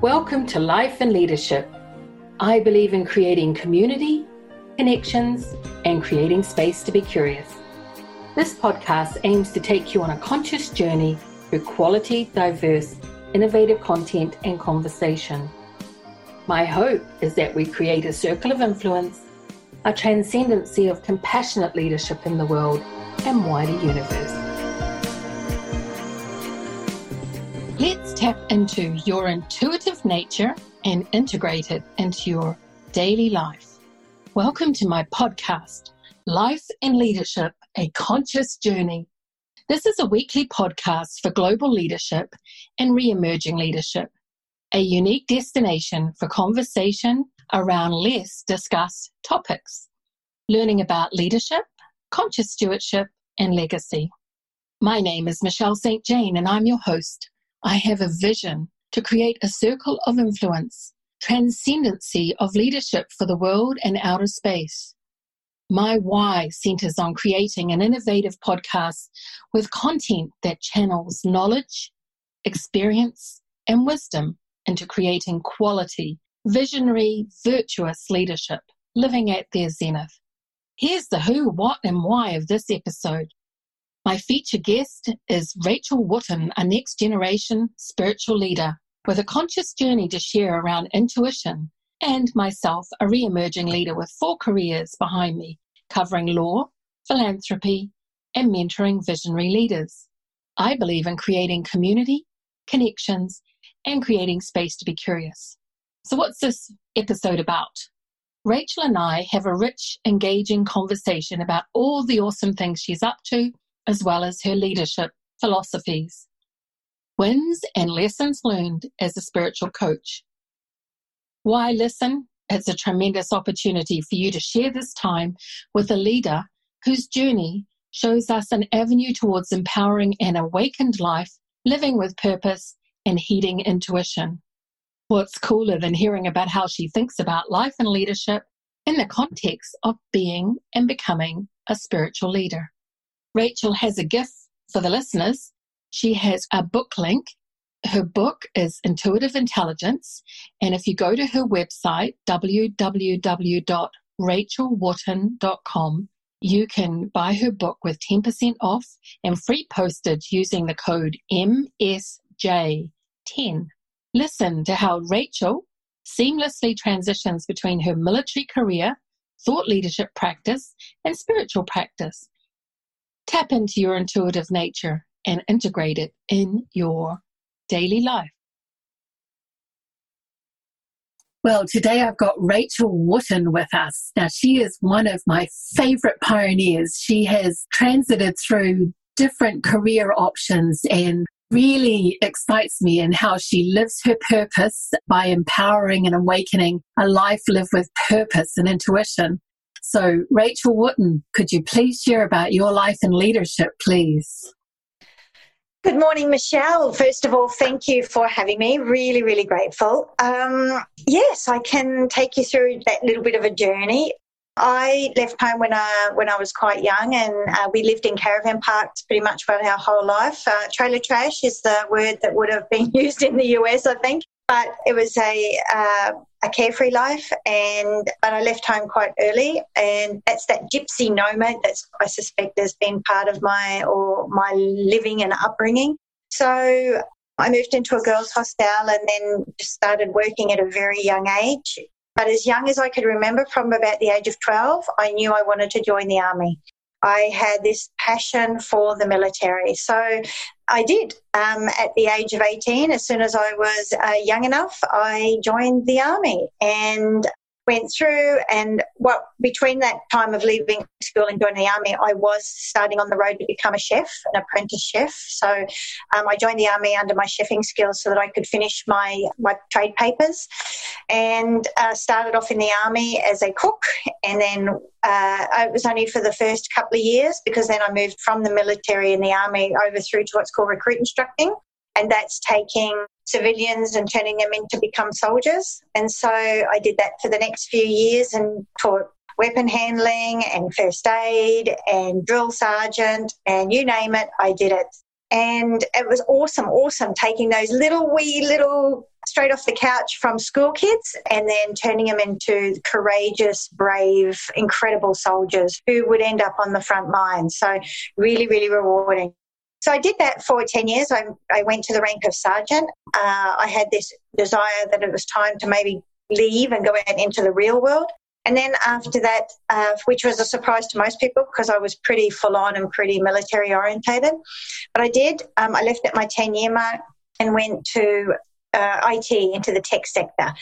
Welcome to Life and Leadership. I believe in creating community, connections, and creating space to be curious. This podcast aims to take you on a conscious journey through quality, diverse, innovative content and conversation. My hope is that we create a circle of influence, a transcendency of compassionate leadership in the world and wider universe. Tap into your intuitive nature and integrate it into your daily life. Welcome to my podcast, Life and Leadership A Conscious Journey. This is a weekly podcast for global leadership and re emerging leadership, a unique destination for conversation around less discussed topics, learning about leadership, conscious stewardship, and legacy. My name is Michelle St. Jane, and I'm your host. I have a vision to create a circle of influence, transcendency of leadership for the world and outer space. My why centers on creating an innovative podcast with content that channels knowledge, experience, and wisdom into creating quality, visionary, virtuous leadership, living at their zenith. Here's the who, what, and why of this episode. My featured guest is Rachel Wooten, a next generation spiritual leader with a conscious journey to share around intuition, and myself, a re emerging leader with four careers behind me, covering law, philanthropy, and mentoring visionary leaders. I believe in creating community, connections, and creating space to be curious. So, what's this episode about? Rachel and I have a rich, engaging conversation about all the awesome things she's up to as well as her leadership philosophies, wins and lessons learned as a spiritual coach. Why listen? It's a tremendous opportunity for you to share this time with a leader whose journey shows us an avenue towards empowering an awakened life, living with purpose, and heeding intuition. What's cooler than hearing about how she thinks about life and leadership in the context of being and becoming a spiritual leader? Rachel has a gift for the listeners. She has a book link. Her book is Intuitive Intelligence. And if you go to her website, www.rachelwooten.com, you can buy her book with 10% off and free postage using the code MSJ10. Listen to how Rachel seamlessly transitions between her military career, thought leadership practice, and spiritual practice Tap into your intuitive nature and integrate it in your daily life. Well, today I've got Rachel Wooten with us. Now, she is one of my favorite pioneers. She has transited through different career options and really excites me in how she lives her purpose by empowering and awakening a life lived with purpose and intuition. So, Rachel Wooten, could you please share about your life and leadership, please? Good morning, Michelle. First of all, thank you for having me. Really, really grateful. Um, yes, I can take you through that little bit of a journey. I left home when I when I was quite young, and uh, we lived in caravan parks pretty much for our whole life. Uh, trailer trash is the word that would have been used in the US, I think but it was a uh, a carefree life and but I left home quite early and that's that gypsy nomad that's I suspect has been part of my or my living and upbringing. So I moved into a girls' hostel and then just started working at a very young age. But as young as I could remember, from about the age of 12, I knew I wanted to join the army. I had this passion for the military. So I did. Um, at the age of 18, as soon as I was uh, young enough, I joined the army. And went through and what between that time of leaving school and joining the army i was starting on the road to become a chef an apprentice chef. So um, i joined the army under my chefing skills so that i could finish my my trade papers and uh, started off in the army as a cook. And then uh, it was only for the first couple of years because then i moved from the military and the army over through to what's called recruit instructing. And that's taking civilians and turning them into become soldiers. And so I did that for the next few years and taught weapon handling and first aid and drill sergeant and you name it, I did it. And it was awesome, awesome taking those little wee little straight off the couch from school kids and then turning them into courageous, brave, incredible soldiers who would end up on the front line. So, really, really rewarding. So I did that for 10 years. I, I went to the rank of sergeant. Uh, I had this desire that it was time to maybe leave and go out into the real world. And then after that, uh, which was a surprise to most people because I was pretty full on and pretty military orientated, but I did. Um, I left at my 10 year mark and went to uh, IT into the tech sector.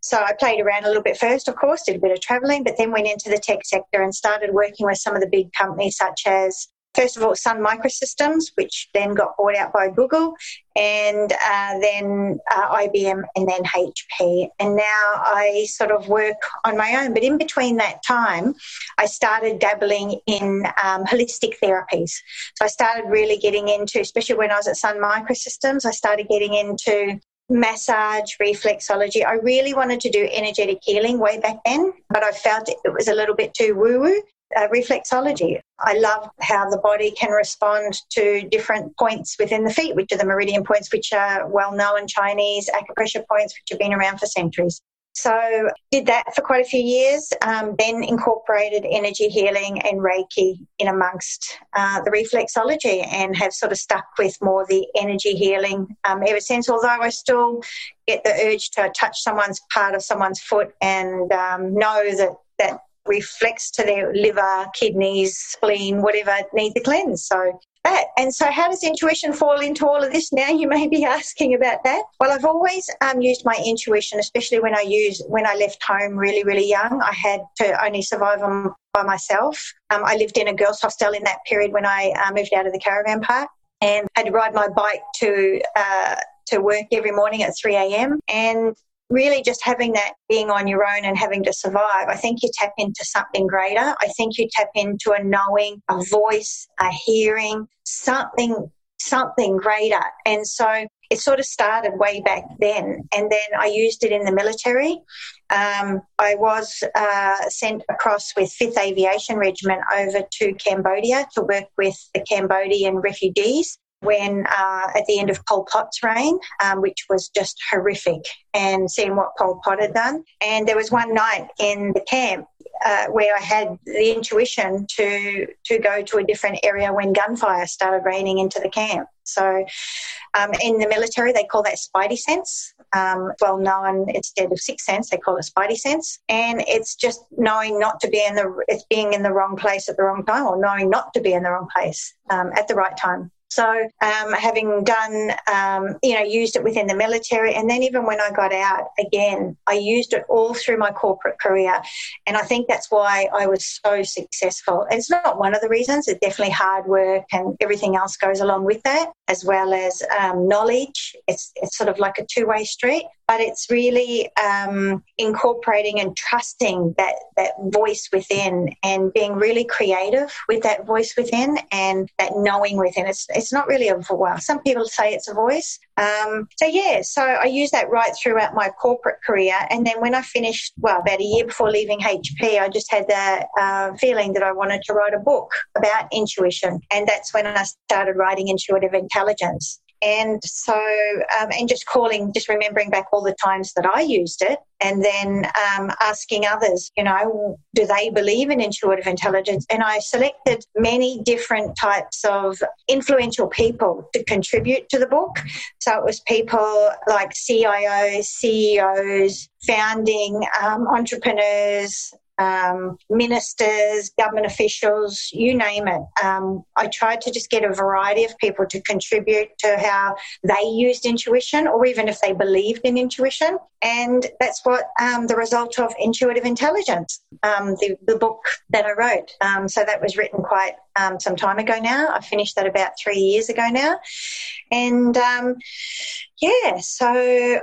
So I played around a little bit first, of course, did a bit of traveling, but then went into the tech sector and started working with some of the big companies such as first of all Sun Microsystems, which then got bought out by Google, and uh, then uh, IBM, and then HP. And now I sort of work on my own. But in between that time, I started dabbling in um, holistic therapies. So I started really getting into, especially when I was at Sun Microsystems, I started getting into massage, reflexology. I really wanted to do energetic healing way back then, but I felt it was a little bit too woo woo uh, reflexology. I love how the body can respond to different points within the feet, which are the meridian points, which are well known Chinese acupressure points, which have been around for centuries. So did that for quite a few years. Um, then incorporated energy healing and Reiki in amongst uh, the reflexology, and have sort of stuck with more the energy healing um, ever since. Although I still get the urge to touch someone's part of someone's foot and um, know that that reflects to their liver, kidneys, spleen, whatever needs a cleanse. So that. And so, how does intuition fall into all of this? Now you may be asking about that. Well, I've always um, used my intuition, especially when I use when I left home really, really young. I had to only survive on by myself. Um, I lived in a girls' hostel in that period when I uh, moved out of the caravan park and had to ride my bike to uh, to work every morning at 3 a.m. And really just having that being on your own and having to survive, I think you tap into something greater. I think you tap into a knowing, a voice, a hearing, something, something greater. And so it sort of started way back then. And then I used it in the military. Um, I was uh, sent across with 5th Aviation Regiment over to Cambodia to work with the Cambodian refugees when uh, at the end of Pol Pot's reign, um, which was just horrific, and seeing what Pol Pot had done. And there was one night in the camp uh, where I had the intuition to to go to a different area when gunfire started raining into the camp. So, um, in the military, they call that spidey sense. Um, well known instead of sixth sense, they call it spidey sense, and it's just knowing not to be in the it's being in the wrong place at the wrong time, or knowing not to be in the wrong place um, at the right time. So, um, having done, um, you know, used it within the military, and then even when I got out again, I used it all through my corporate career. And I think that's why I was so successful. It's not one of the reasons, it's definitely hard work and everything else goes along with that, as well as um, knowledge. It's, it's sort of like a two way street but it's really um, incorporating and trusting that that voice within and being really creative with that voice within and that knowing within. It's it's not really a well. Some people say it's a voice. Um, so yeah, so I use that right throughout my corporate career, and then when I finished, well, about a year before leaving HP, I just had the uh, feeling that I wanted to write a book about intuition, and that's when I started writing Intuitive Intelligence and so um, and just calling just remembering back all the times that i used it and then um, asking others you know do they believe in intuitive intelligence? And i selected many different types of influential people to contribute to the book. So it was people like cios ceos founding um, entrepreneurs um, ministers, government officials, you name it. Um, I tried to just get a variety of people to contribute to how they used intuition or even if they believed in intuition. And that's what um, the result of Intuitive Intelligence, um, the, the, book that I wrote. Um, so that was written quite um, some time ago now. I finished that about three years ago now. And yeah, so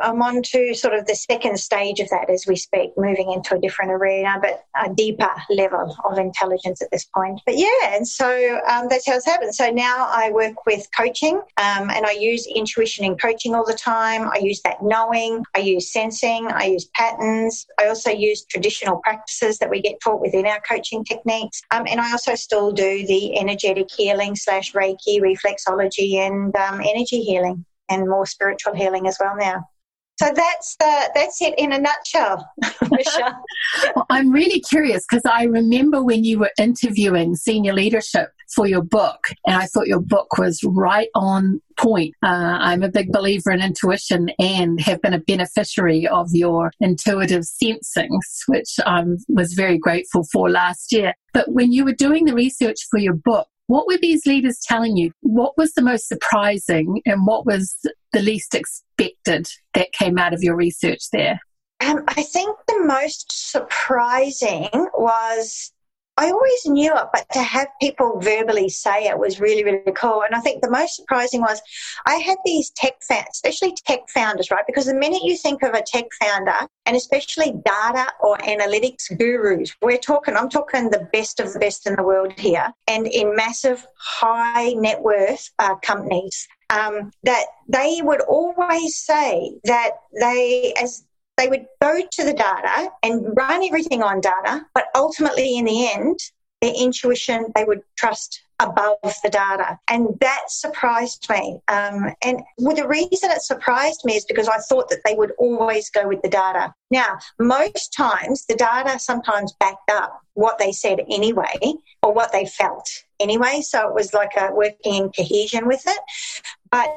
I'm on to sort of the second stage of that as we speak, moving into a different arena, but a deeper level of intelligence at this point. But yeah, and so um, that's how it's happened. So now I work with coaching um, and I use intuition in coaching all the time. I use that knowing, I use sensing, I use patterns. I also use traditional practices that we get taught within our coaching techniques. Um, and I also still do the energetic healing slash Reiki, reflexology, and um, energy healing and more spiritual healing as well now. So that's the that's it in a nutshell, well, I'm really curious because I remember when you were interviewing senior leadership for your book, and I thought your book was right on point. Uh, I'm a big believer in intuition and have been a beneficiary of your intuitive sensings, which I was very grateful for last year. But when you were doing the research for your book, what were these leaders telling you? What was the most surprising and what was the least expected that came out of your research there? Um, I think the most surprising was I always knew it, but to have people verbally say it was really, really cool. And I think the most surprising was I had these tech fans, especially tech founders, right? Because the minute you think of a tech founder, and especially data or analytics gurus, we're talking, I'm talking the best of the best in the world here, and in massive, high net worth uh, companies. Um, that they would always say that they, as they would go to the data and run everything on data, but ultimately, in the end, their intuition they would trust above the data. And that surprised me. Um, and well, the reason it surprised me is because I thought that they would always go with the data. Now, most times the data sometimes backed up what they said anyway or what they felt anyway. So it was like a working in cohesion with it. But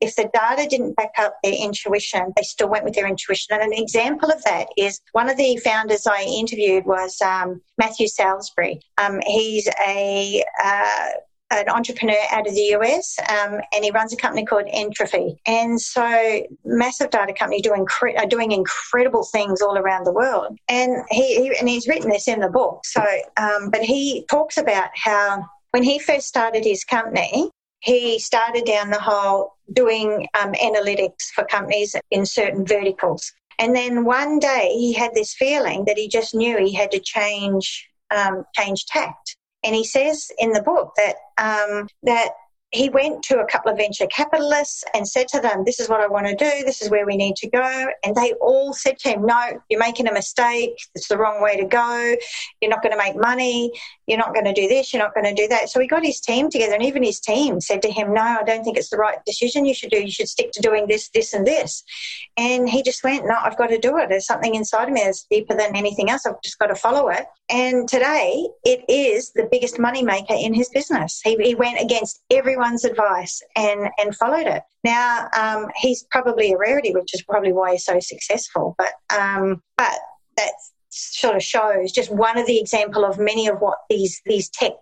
if the data didn't back up their intuition, they still went with their intuition. And an example of that is one of the founders I interviewed was um, Matthew Salisbury. Um, he's a uh, an entrepreneur out of the US, um, and he runs a company called Entropy. And so, massive data company doing are doing incredible things all around the world. And he, he and he's written this in the book. So, um, but he talks about how when he first started his company, he started down the whole doing um, analytics for companies in certain verticals. And then one day he had this feeling that he just knew he had to change um, change tact. And he says in the book that um, that he went to a couple of venture capitalists and said to them, This is what I want to do, this is where we need to go. And they all said to him, No, you're making a mistake, it's the wrong way to go, you're not going to make money, you're not going to do this, you're not going to do that. So he got his team together, and even his team said to him, No, I don't think it's the right decision you should do, you should stick to doing this, this, and this. And he just went, No, I've got to do it. There's something inside of me that's deeper than anything else, I've just got to follow it. And today, it is the biggest money maker in his business. He, he went against every everyone's advice and and followed it. Now um, he's probably a rarity, which is probably why he's so successful. But um, but that sort of shows just one of the example of many of what these these tech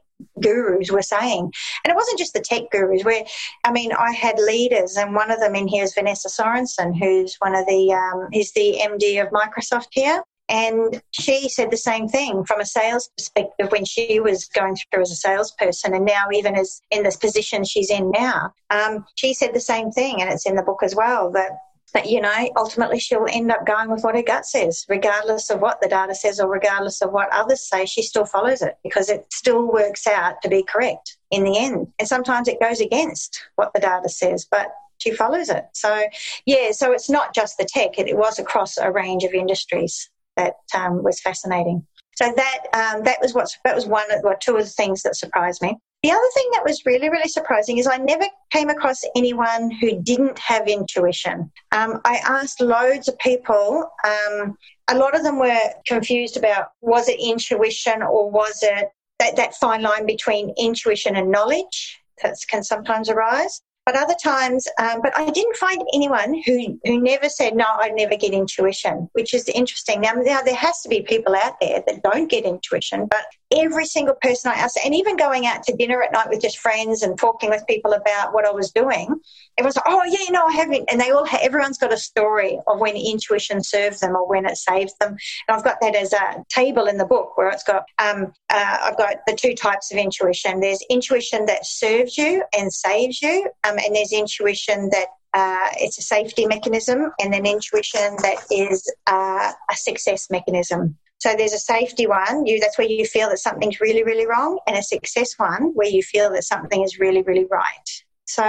gurus were saying. And it wasn't just the tech gurus, where, I mean, I had leaders, and one of them in here is Vanessa Sorenson, who's one of the, um, is the MD of Microsoft here. And she said the same thing from a sales perspective when she was going through as a salesperson, and now even as in this position she's in now. Um, she said the same thing, and it's in the book as well that that you know ultimately she'll end up going with what her gut says regardless of what the data says or regardless of what others say she still follows it because it still works out to be correct in the end. And sometimes it goes against what the data says but she follows it. So yeah so it's not just the tech it, it was across a range of industries that um, was fascinating. So that um, that was what that was one of well, two of the things that surprised me. The other thing that was really really surprising is I never came across anyone who didn't have intuition. Um, I asked loads of people. Um, a lot of them were confused about was it intuition or was it that, that fine line between intuition and knowledge that can sometimes arise. But other times, um, but I didn't find anyone who, who never said, no, I never get intuition, which is interesting. Now, now, there has to be people out there that don't get intuition, but every single person I asked, and even going out to dinner at night with just friends and talking with people about what I was doing, everyone's like, oh, yeah, you know, I haven't. And they all, ha- everyone's got a story of when intuition serves them or when it saves them. And I've got that as a table in the book where it's got, um, uh, I've got the two types of intuition. There's intuition that serves you and saves you, um, and there's intuition that uh, it's a safety mechanism, and then intuition that is uh, a success mechanism. So there's a safety one, you that's where you feel that something's really, really wrong, and a success one where you feel that something is really, really right. So,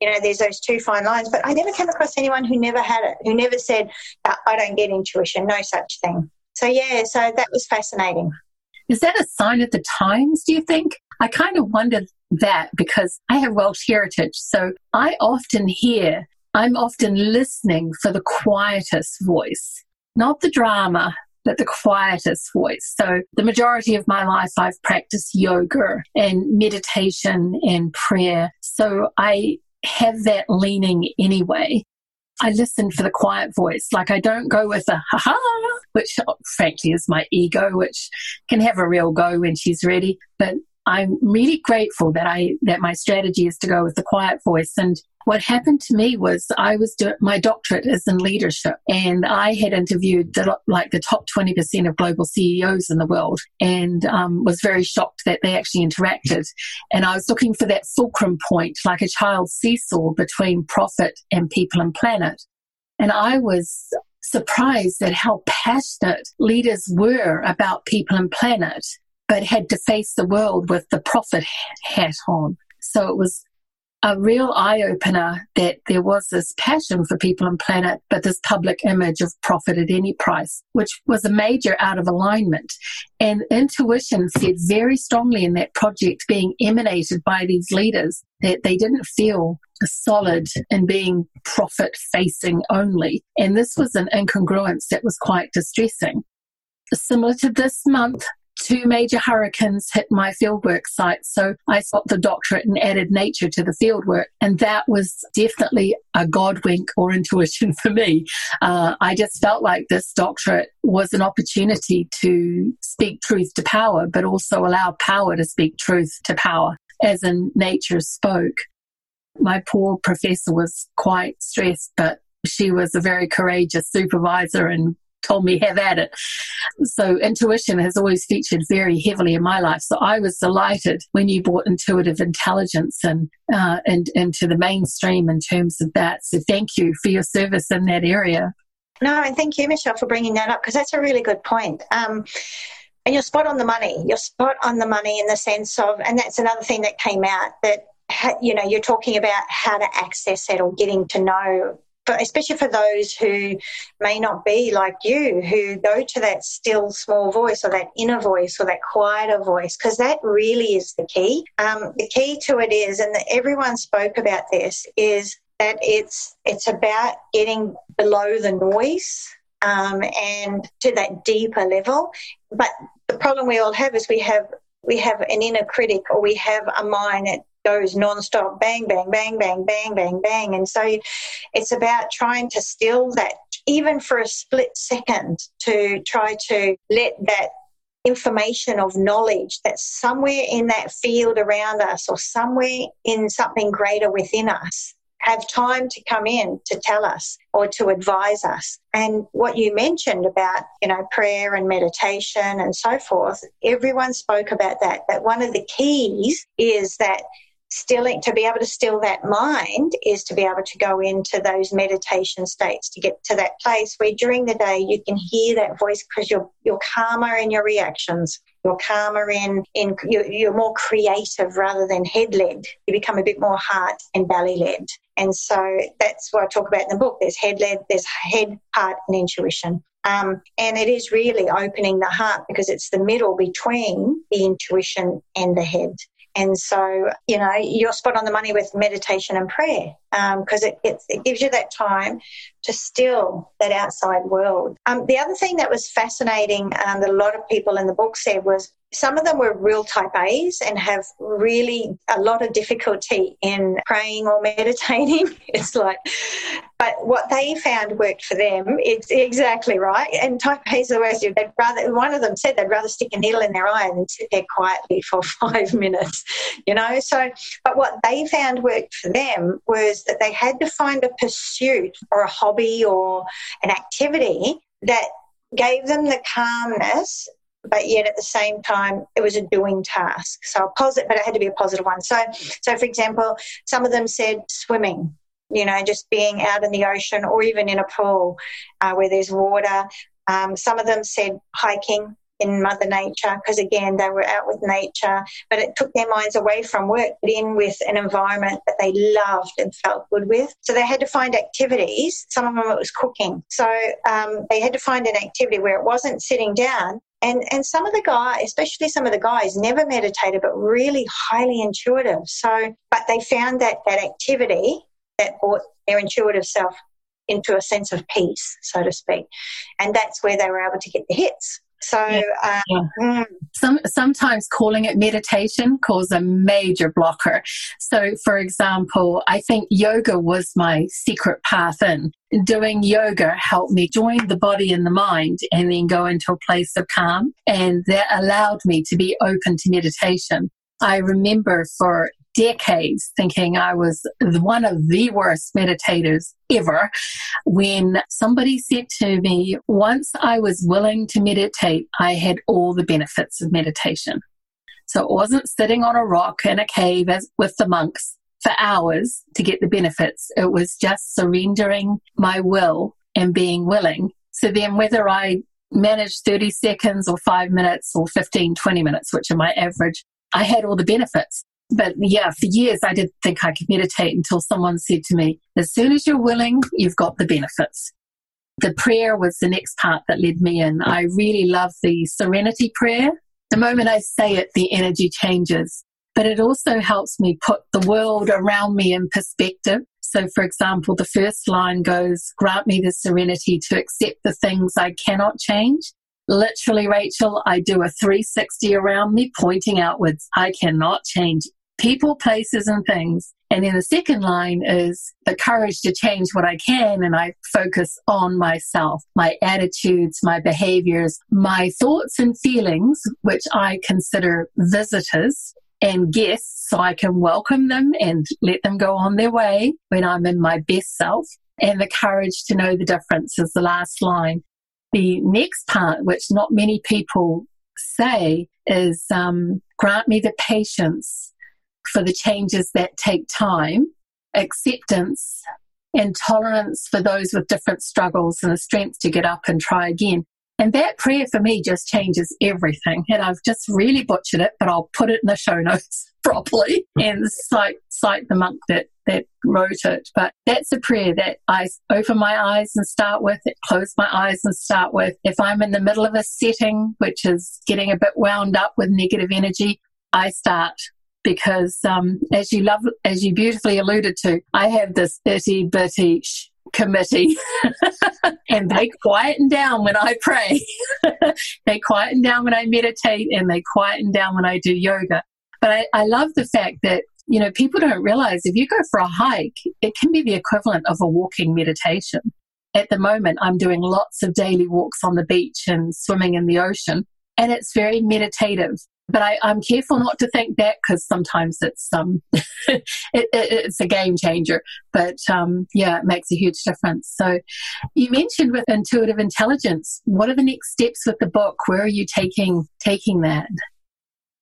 you know, there's those two fine lines. But I never came across anyone who never had it, who never said, uh, I don't get intuition, no such thing. So, yeah, so that was fascinating. Is that a sign of the times, do you think? I kind of wonder that because I have Welsh heritage. So I often hear, I'm often listening for the quietest voice, not the drama, but the quietest voice. So the majority of my life, I've practiced yoga and meditation and prayer. So I have that leaning anyway. I listen for the quiet voice. Like I don't go with a ha ha, which frankly is my ego, which can have a real go when she's ready. But I'm really grateful that I that my strategy is to go with the quiet voice. And what happened to me was I was do- my doctorate is in leadership, and I had interviewed the, like the top twenty percent of global CEOs in the world, and um, was very shocked that they actually interacted. And I was looking for that fulcrum point, like a child's seesaw between profit and people and planet. And I was surprised at how passionate leaders were about people and planet but had to face the world with the profit hat on. So it was a real eye opener that there was this passion for people and planet, but this public image of profit at any price, which was a major out of alignment. And intuition said very strongly in that project being emanated by these leaders that they didn't feel solid in being profit facing only. And this was an incongruence that was quite distressing. Similar to this month, two major hurricanes hit my fieldwork site. So I swapped the doctorate and added nature to the fieldwork. And that was definitely a God wink or intuition for me. Uh, I just felt like this doctorate was an opportunity to speak truth to power, but also allow power to speak truth to power, as in nature spoke. My poor professor was quite stressed, but she was a very courageous supervisor and told me have at it. So intuition has always featured very heavily in my life. So I was delighted when you brought intuitive intelligence and uh, and into the mainstream in terms of that. So thank you for your service in that area. No, and thank you, Michelle, for bringing that up because that's a really good point. Um, and you're spot on the money. You're spot on the money in the sense of, and that's another thing that came out that you know you're talking about how to access it or getting to know but especially for those who may not be like you, who go to that still small voice or that inner voice or that quieter voice, because that really is the key. Um, the key to it is, and everyone spoke about this, is that it's it's about getting below the noise um, and to that deeper level. But the problem we all have is we have we have an inner critic or we have a mind that goes non-stop bang bang bang bang bang bang bang and so it's about trying to still that even for a split second to try to let that information of knowledge that's somewhere in that field around us or somewhere in something greater within us have time to come in to tell us or to advise us. And what you mentioned about, you know, prayer and meditation and so forth, everyone spoke about that. That one of the keys is that stilling to be able to still that mind is to be able to go into those meditation states to get to that place where during the day you can hear that voice because you're you're calmer in your reactions you're calmer in in you're, you're more creative rather than head led you become a bit more heart and belly led and so that's what I talk about in the book. There's head led there's head heart and intuition. Um, and it is really opening the heart because it's the middle between the intuition and the head. And so, you know, you're spot on the money with meditation and prayer because um, it, it, it, gives you that time to still that outside world. Um, the other thing that was fascinating um, that a lot of people in the book said was some of them were real type A's and have really a lot of difficulty in praying or meditating. it's like, but what they found worked for them, it's exactly right. And type A's worst. They'd rather, one of them said they'd rather stick a needle in their eye than sit there quietly for five minutes, you know? So, but what they found worked for them was that they had to find a pursuit or a hobby or an activity that gave them the calmness but yet at the same time it was a doing task so a positive but it had to be a positive one so so for example some of them said swimming you know, just being out in the ocean or even in a pool uh, where there's water. Um, some of them said hiking in Mother Nature because, again, they were out with nature, but it took their minds away from work, but in with an environment that they loved and felt good with. So they had to find activities. Some of them it was cooking. So um, they had to find an activity where it wasn't sitting down. And, and some of the guys, especially some of the guys, never meditated, but really highly intuitive. So, but they found that that activity that brought their intuitive self into a sense of peace, so to speak. And that's where they were able to get the hits. So yeah. Um, mm. Some, sometimes calling it meditation causes a major blocker. So, for example, I think yoga was my secret path in. Doing yoga helped me join the body and the mind and then go into a place of calm. And that allowed me to be open to meditation. I remember for decades thinking I was one of the worst meditators ever when somebody said to me, once I was willing to meditate, I had all the benefits of meditation. So it wasn't sitting on a rock in a cave as, with the monks for hours to get the benefits. It was just surrendering my will and being willing. So then whether I managed 30 seconds or five minutes or 15, 20 minutes, which are my average, I had all the benefits. But yeah, for years I didn't think I could meditate until someone said to me, as soon as you're willing, you've got the benefits. The prayer was the next part that led me in. I really love the serenity prayer. The moment I say it, the energy changes. But it also helps me put the world around me in perspective. So, for example, the first line goes, Grant me the serenity to accept the things I cannot change literally, Rachel, I do a 360 around me, pointing outwards. I cannot change people, places, and things. And then the second line is the courage to change what I can. And I focus on myself, my attitudes, my behaviors, my thoughts and feelings, which I consider visitors and guests so I can welcome them and let them go on their way when I'm in my best self. And the courage to know the difference is the last line. The next part, which not many people say, is um, grant me the patience for the changes that take time, acceptance, and tolerance for those with different struggles and the strength to get up and try again. And that prayer for me just changes everything. And I've just really butchered it, but I'll put it in the show notes properly and cite, cite the monk that, that wrote it. But that's a prayer that I open my eyes and start with, close my eyes and start with. If I'm in the middle of a setting, which is getting a bit wound up with negative energy, I start because um, as you love, as you beautifully alluded to, I have this itty bitty sh- committee and they quieten down when I pray. they quieten down when I meditate and they quieten down when I do yoga. But I, I love the fact that, you know, people don't realize if you go for a hike, it can be the equivalent of a walking meditation. At the moment, I'm doing lots of daily walks on the beach and swimming in the ocean, and it's very meditative but I, am careful not to think that because sometimes it's um it, it, it's a game changer. But um, yeah, it makes a huge difference. So you mentioned with intuitive intelligence. What are the next steps with the book? Where are you taking taking that?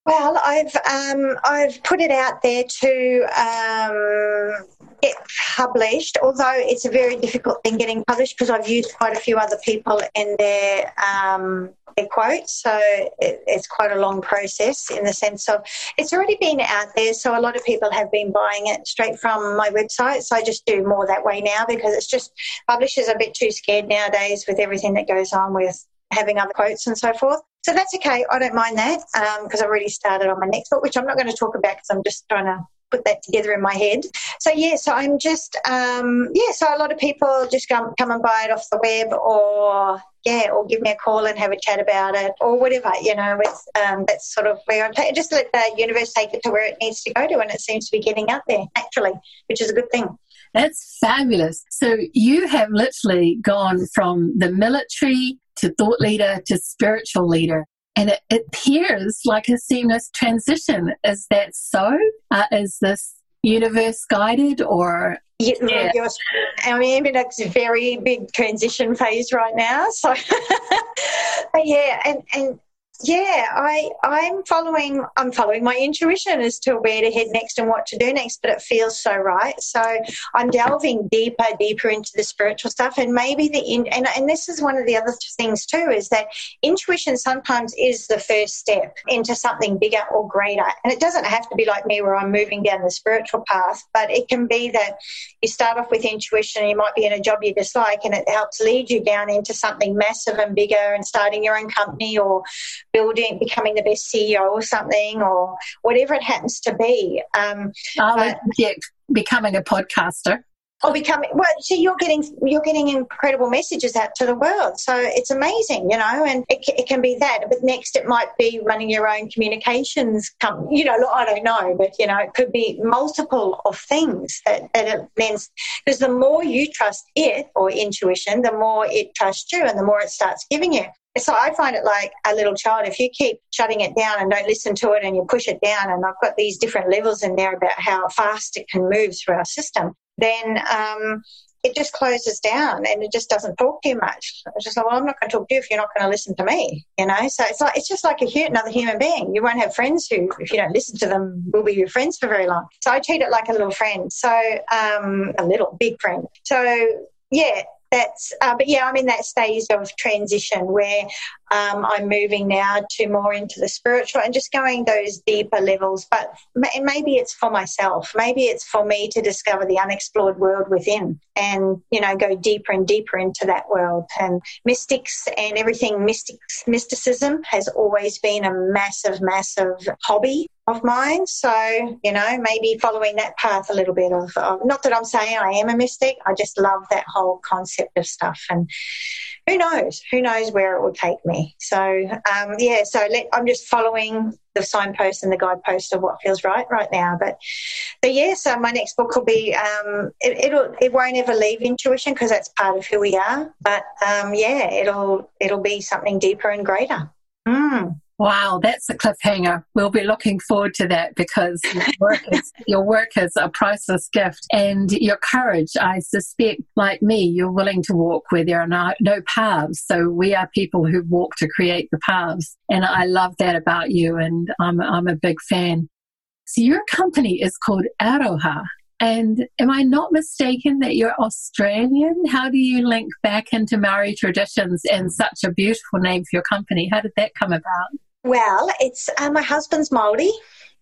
Well, I've um, I've put it out there to um, get published. Although it's a very difficult thing getting published because I've used quite a few other people in their um, their quotes, so it, it's quite a long process in the sense of it's already been out there. So a lot of people have been buying it straight from my website. So I just do more that way now because it's just publishers are a bit too scared nowadays with everything that goes on with having other quotes and so forth. So that's okay. I don't mind that because um, I've already started on my next book, which I'm not going to talk about because I'm just trying to put that together in my head. So yeah, so I'm just um, yeah. So a lot of people just come come and buy it off the web, or yeah, or give me a call and have a chat about it, or whatever. You know, it's um, that's sort of where I'm taking. Just let the universe take it to where it needs to go to, and it seems to be getting out there naturally, which is a good thing. That's fabulous. So you have literally gone from the military to thought leader to spiritual leader. And it, appears like a seamless transition. Is that so? Uh, is this universe guided or yeah, yeah. I mean, it's a very big transition phase right now. So, yeah, and and yeah, I I'm following I'm following my intuition as to where to head next and what to do next, but it feels so right. So I'm delving deeper, deeper into the spiritual stuff, and maybe the in, and and this is one of the other things too is that intuition sometimes is the first step into something bigger or greater, and it doesn't have to be like me where I'm moving down the spiritual path, but it can be that you start off with intuition, you might be in a job you dislike, and it helps lead you down into something massive and bigger, and starting your own company or building, becoming the best CEO or something, or whatever it happens to be. Um, oh, yeah, becoming a podcaster. Or becoming well, see, you're getting you're getting incredible messages out to the world. So it's amazing, you know, and it, it can be that. But next, it might be running your own communications company. You know, I don't know, but you know, it could be multiple of things that, that it means. Because the more you trust it or intuition, the more it trusts you, and the more it starts giving you so I find it like a little child. If you keep shutting it down and don't listen to it and you push it down, and I've got these different levels in there about how fast it can move through our system, then um, it just closes down and it just doesn't talk to you much. It's just like, well, I'm not going to talk to you if you're not going to listen to me, you know. So it's like it's just like a another human being. You won't have friends who, if you don't listen to them, will be your friends for very long. So I treat it like a little friend. So um, a little big friend. So yeah, that's uh, but yeah i'm in that stage of transition where um, i'm moving now to more into the spiritual and just going those deeper levels. But maybe it's for myself. Maybe it's for me to discover the unexplored world within and you know go deeper and deeper into that world. And mystics and everything mystics mysticism has always been a massive massive hobby of mine. So, you know, maybe following that path a little bit of, of, not that I'm saying I am a mystic, I just love that whole concept of stuff. And who knows? Who knows where it will take me? So, um, yeah, so let, I'm just following the signpost and the guidepost of what feels right right now. But, but yeah, so my next book will be, um, it, it'll, it won't ever leave intuition because that's part of who we are. But, um, yeah, it'll, it'll be something deeper and greater. Mm. Wow, that's a cliffhanger. We'll be looking forward to that because your work, is, your work is a priceless gift. And your courage, I suspect, like me, you're willing to walk where there are no, no paths. So we are people who walk to create the paths. And I love that about you. And I'm, I'm a big fan. So your company is called Aroha. And am I not mistaken that you're Australian? How do you link back into Maori traditions and such a beautiful name for your company? How did that come about? Well, it's uh, my husband's Maori,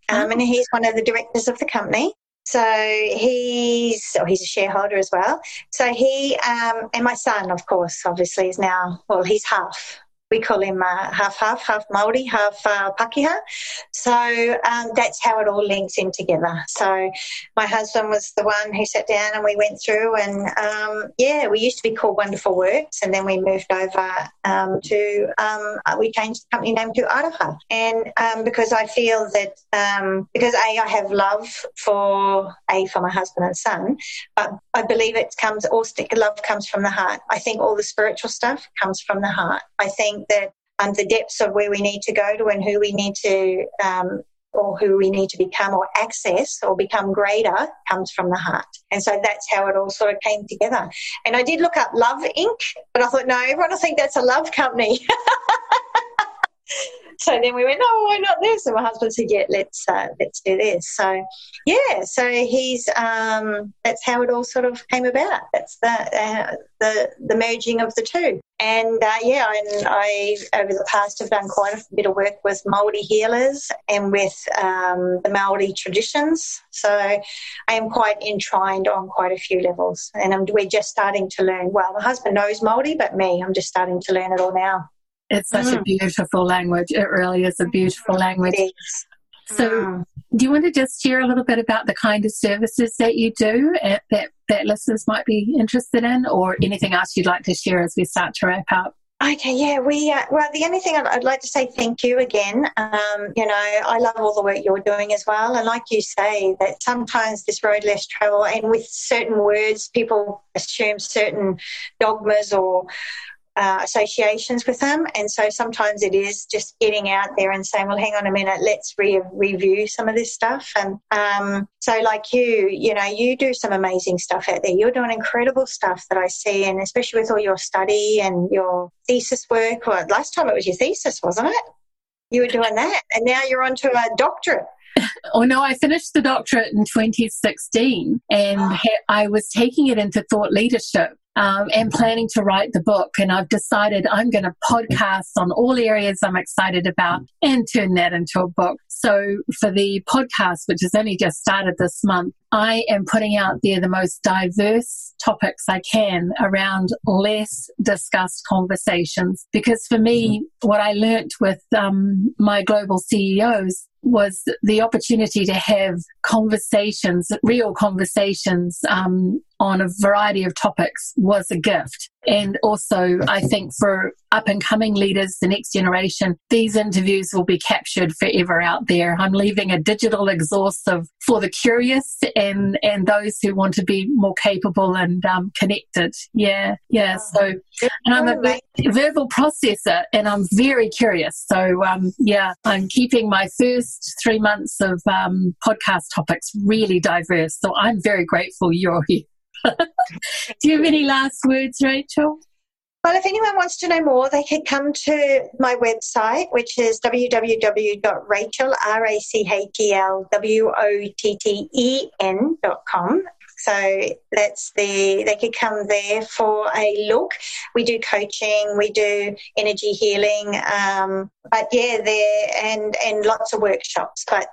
um, oh. and he's one of the directors of the company. So he's, oh, he's a shareholder as well. So he, um, and my son, of course, obviously is now, well, he's half we call him uh, half half, half Maori, half uh, Pakeha. So um, that's how it all links in together. So my husband was the one who sat down and we went through, and um, yeah, we used to be called Wonderful Works, and then we moved over um, to um, uh, we changed the company name to Aroha, and um, because I feel that um, because a I have love for a for my husband and son, but I believe it comes all love comes from the heart. I think all the spiritual stuff comes from the heart. I think that um, the depths of where we need to go to and who we need to um, or who we need to become or access or become greater comes from the heart. And so that's how it all sort of came together. And I did look up Love Inc., but I thought, no, everyone will think that's a love company. so then we went, oh, why not this? And my husband said, yeah, let's uh, let's do this. So yeah, so he's um, that's how it all sort of came about. That's the uh, the the merging of the two. And uh, yeah, and I over the past have done quite a bit of work with Maori healers and with um, the Maori traditions. So I am quite entwined on quite a few levels, and I'm, we're just starting to learn. Well, my husband knows Maori, but me, I'm just starting to learn it all now. It's such mm. a beautiful language. It really is a beautiful language. So, mm. do you want to just share a little bit about the kind of services that you do that that listeners might be interested in, or anything else you'd like to share as we start to wrap up? Okay, yeah, we uh, well, the only thing I'd, I'd, like to say thank you again. Um, you know, I love all the work you're doing as well, and like you say, that sometimes this road less travel, and with certain words, people assume certain dogmas or uh, associations with them. And so sometimes it is just getting out there and saying, well, hang on a minute, let's re- review some of this stuff. And um, so, like you, you know, you do some amazing stuff out there. You're doing incredible stuff that I see, and especially with all your study and your thesis work. Well, last time it was your thesis, wasn't it? you were doing that, and now you're on to a doctorate. oh no, I finished the doctorate in 2016 and. I was taking it into thought leadership um, and planning to write the book. And I've decided I'm going to podcast on all areas I'm excited about and turn that into a book. So for the podcast, which has only just started this month, I am putting out there the most diverse topics I can around less discussed conversations. Because for me, what I learnt with um, my global CEOs was the opportunity to have conversations, real conversations um, on a variety of topics was a gift. And also, I think for up and coming leaders, the next generation, these interviews will be captured forever out there. I'm leaving a digital exhaustive for the curious and, and those who want to be more capable and um, connected. Yeah, yeah. So, and I'm a verbal processor and I'm very curious. So, um, yeah, I'm keeping my first three months of um, podcast topics really diverse. So I'm very grateful you're here. Do you have any last words, Rachel? Well, if anyone wants to know more, they can come to my website, which is www.rachel, R-A-C-H-E-L-W-O-T-T-E-N.com. So that's the they could come there for a look. We do coaching, we do energy healing, um, but yeah, there and and lots of workshops. But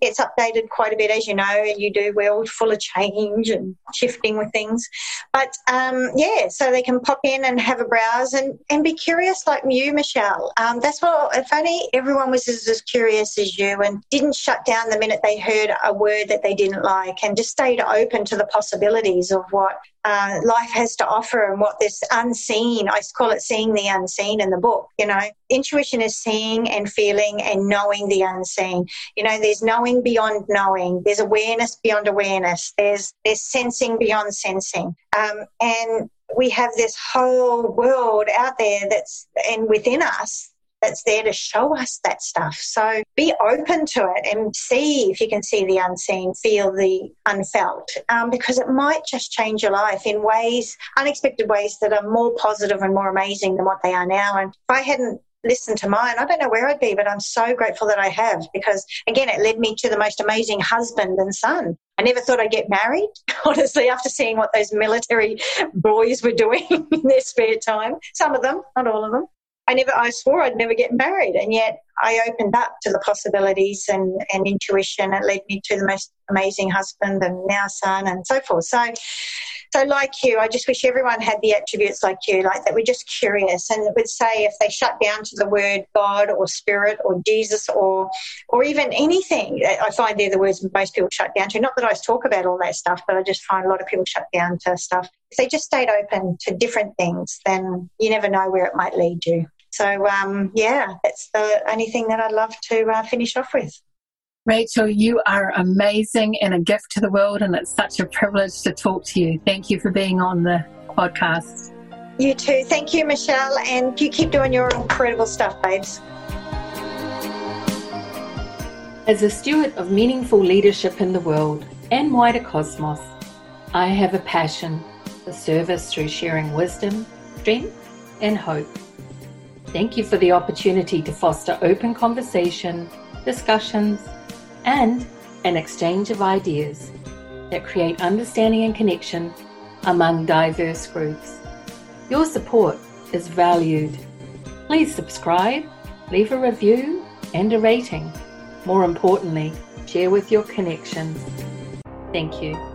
gets updated quite a bit, as you know, and you do. We're all full of change and shifting with things. But um, yeah, so they can pop in and have a browse and, and be curious like you, Michelle. Um, that's what, if only everyone was as, as curious as you and didn't shut down the minute they heard a word that they didn't like and just stayed open to the possibilities of what uh, life has to offer and what this unseen, I call it seeing the unseen in the book, you know. Intuition is seeing and feeling and knowing the unseen. You know, there's knowing beyond knowing, there's awareness beyond awareness, there's, there's sensing beyond sensing. Um, and we have this whole world out there that's and within us that's there to show us that stuff. So be open to it and see if you can see the unseen, feel the unfelt, um, because it might just change your life in ways, unexpected ways that are more positive and more amazing than what they are now. And if I hadn't listened to mine, I don't know where I'd be, but I'm so grateful that I have because, again, it led me to the most amazing husband and son. I never thought I'd get married, honestly, after seeing what those military boys were doing in their spare time. Some of them, not all of them. I never, I swore I'd never get married, and yet I opened up to the possibilities and, and intuition. It led me to the most amazing husband and now son and so forth. So, so like you, I just wish everyone had the attributes like you, like that we're just curious and would say if they shut down to the word God or Spirit or Jesus or or even anything, I find they're the words most people shut down to. Not that I talk about all that stuff, but I just find a lot of people shut down to stuff. If they just stayed open to different things, then you never know where it might lead you. So, um, yeah, that's the only thing that I'd love to uh, finish off with. Rachel, you are amazing and a gift to the world, and it's such a privilege to talk to you. Thank you for being on the podcast. You too. Thank you, Michelle, and you keep doing your incredible stuff, babes. As a steward of meaningful leadership in the world and wider cosmos, I have a passion for service through sharing wisdom, strength, and hope. Thank you for the opportunity to foster open conversation, discussions, and an exchange of ideas that create understanding and connection among diverse groups. Your support is valued. Please subscribe, leave a review, and a rating. More importantly, share with your connections. Thank you.